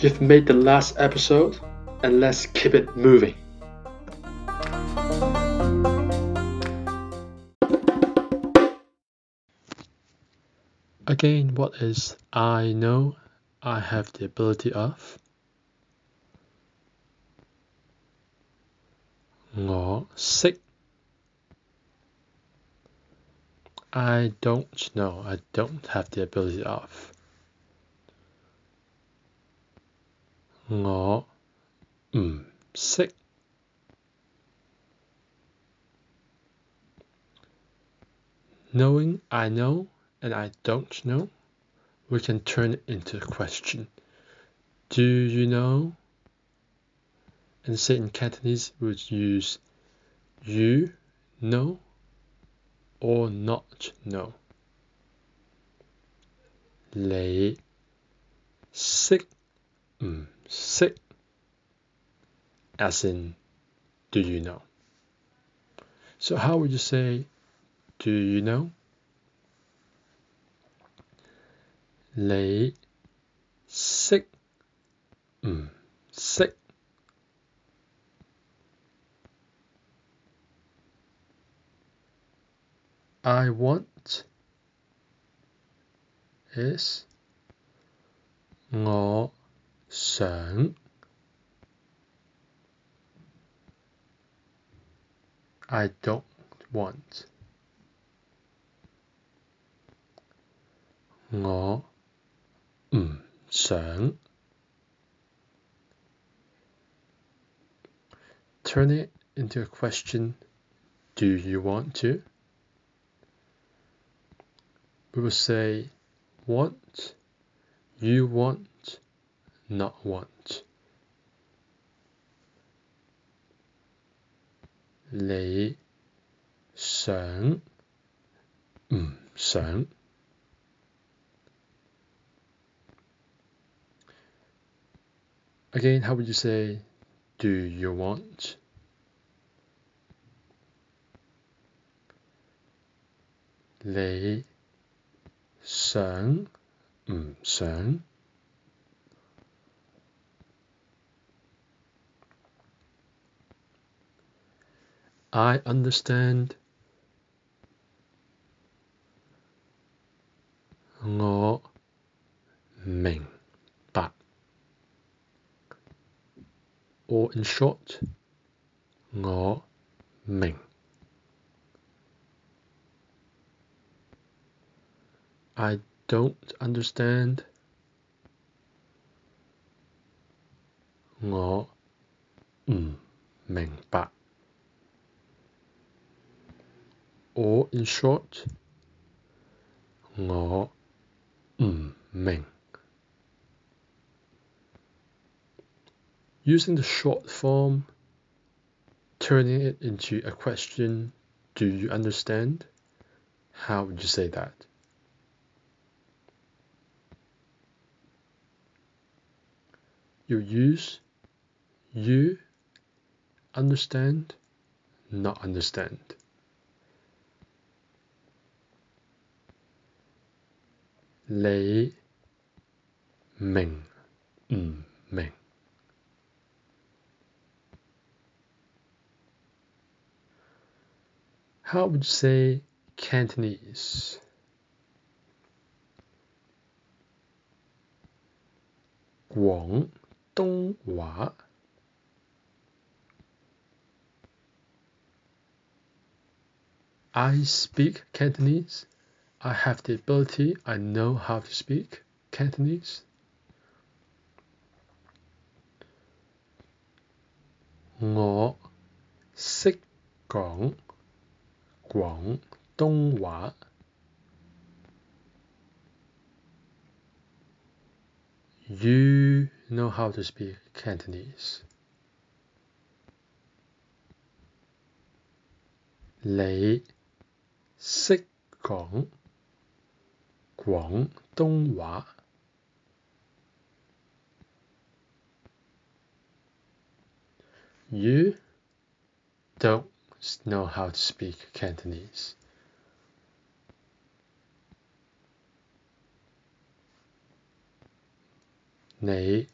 You've made the last episode, and let's keep it moving. Again, what is I know I have the ability of? 我識 I don't know. I don't have the ability of. 我唔识 Knowing I know and I don't know, we can turn it into a question. Do you know? And say in Cantonese, we would use you know or not know. 你识唔 识 as in do you know? So how would you say do you know? 你识唔识 I want is 我 想 I don't want 我唔想 Turn it into a question Do you want to? We will say want, you want, not want. Li Sang mm, Again, how would you say do you want? Li Sang mm, I understand 我明白 or in short 我明 I don't understand 我唔明白 or in short, ngõ. Mm, Using the short form, turning it into a question, do you understand? How would you say that? You use you understand, not understand. Lei Ming Ming. How would you say Cantonese? 广东话 I speak Cantonese. I have the ability, I know how to speak Cantonese. 我识讲广东话。You know how to speak Cantonese. 你识讲 廣東話。You don't know how to speak Cantonese. 你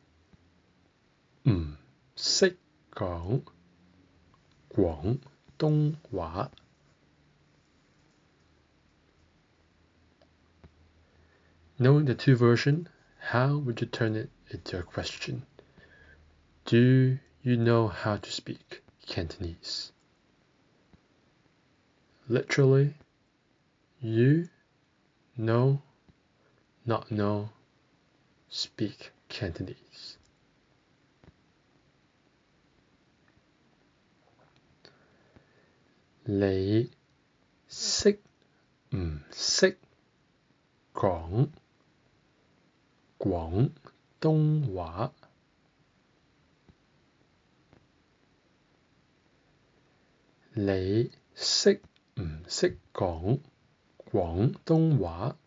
講廣東話。 Knowing the two versions, how would you turn it into a question? Do you know how to speak Cantonese? Literally, you know, not know, speak Cantonese.你识唔识讲 廣東話？你識唔識講廣東話？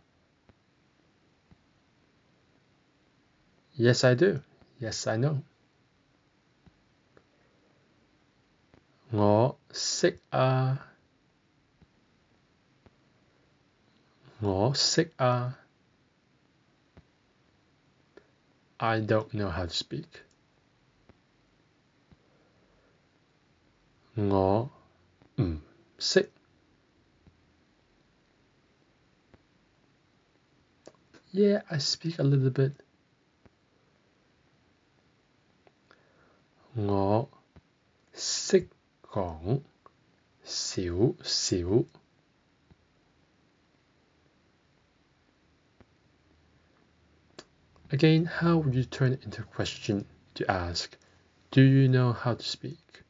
Yes, I do. Yes, I know. 我識啊，我識啊。 I don't know how to speak. ngõ. Mm, yeah, I speak a little bit. ngõ Again, how would you turn it into a question to ask, Do you know how to speak?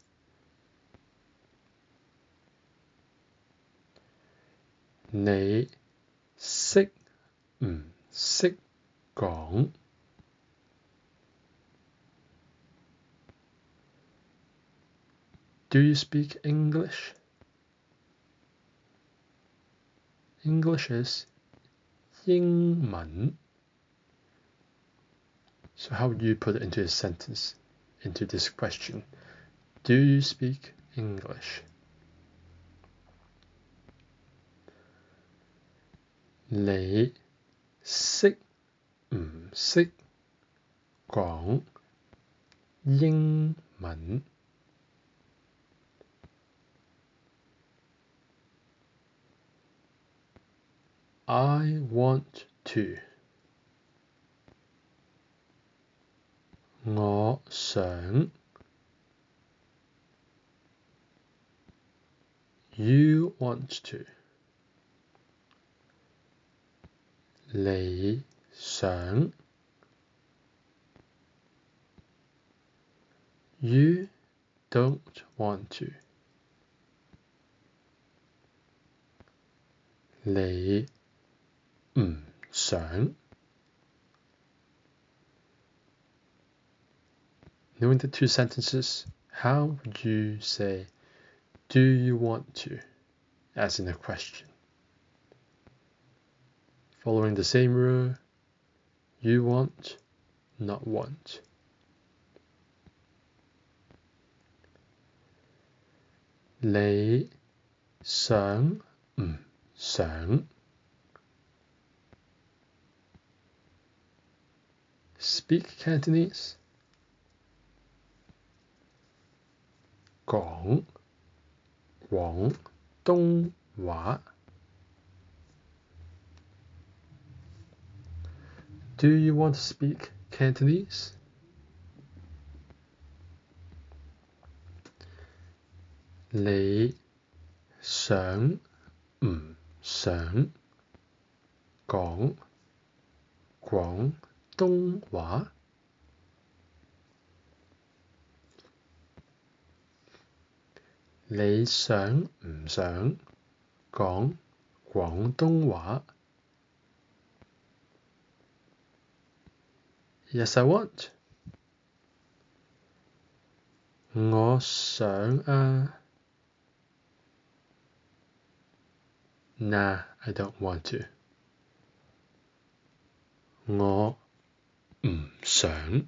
Do you speak English? English is 英文。so how would you put it into a sentence, into this question? Do you speak English? Lei. Mm, I want to. 我想。You want to。你想。You don't want to。你唔想。 Knowing the two sentences, how would you say, do you want to, as in a question? Following the same rule, you want, not want. Lei sang mm, sang. Speak Cantonese. 講廣東話。Do you want to speak Cantonese? 你想唔想講廣東話？ 你想唔想講廣東話？Yes, I want. 我想啊。Nah, I don't want to. 我唔想。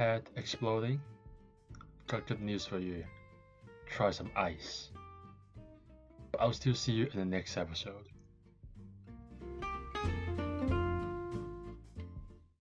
Head exploding? Got good news for you. Try some ice. But I'll still see you in the next episode.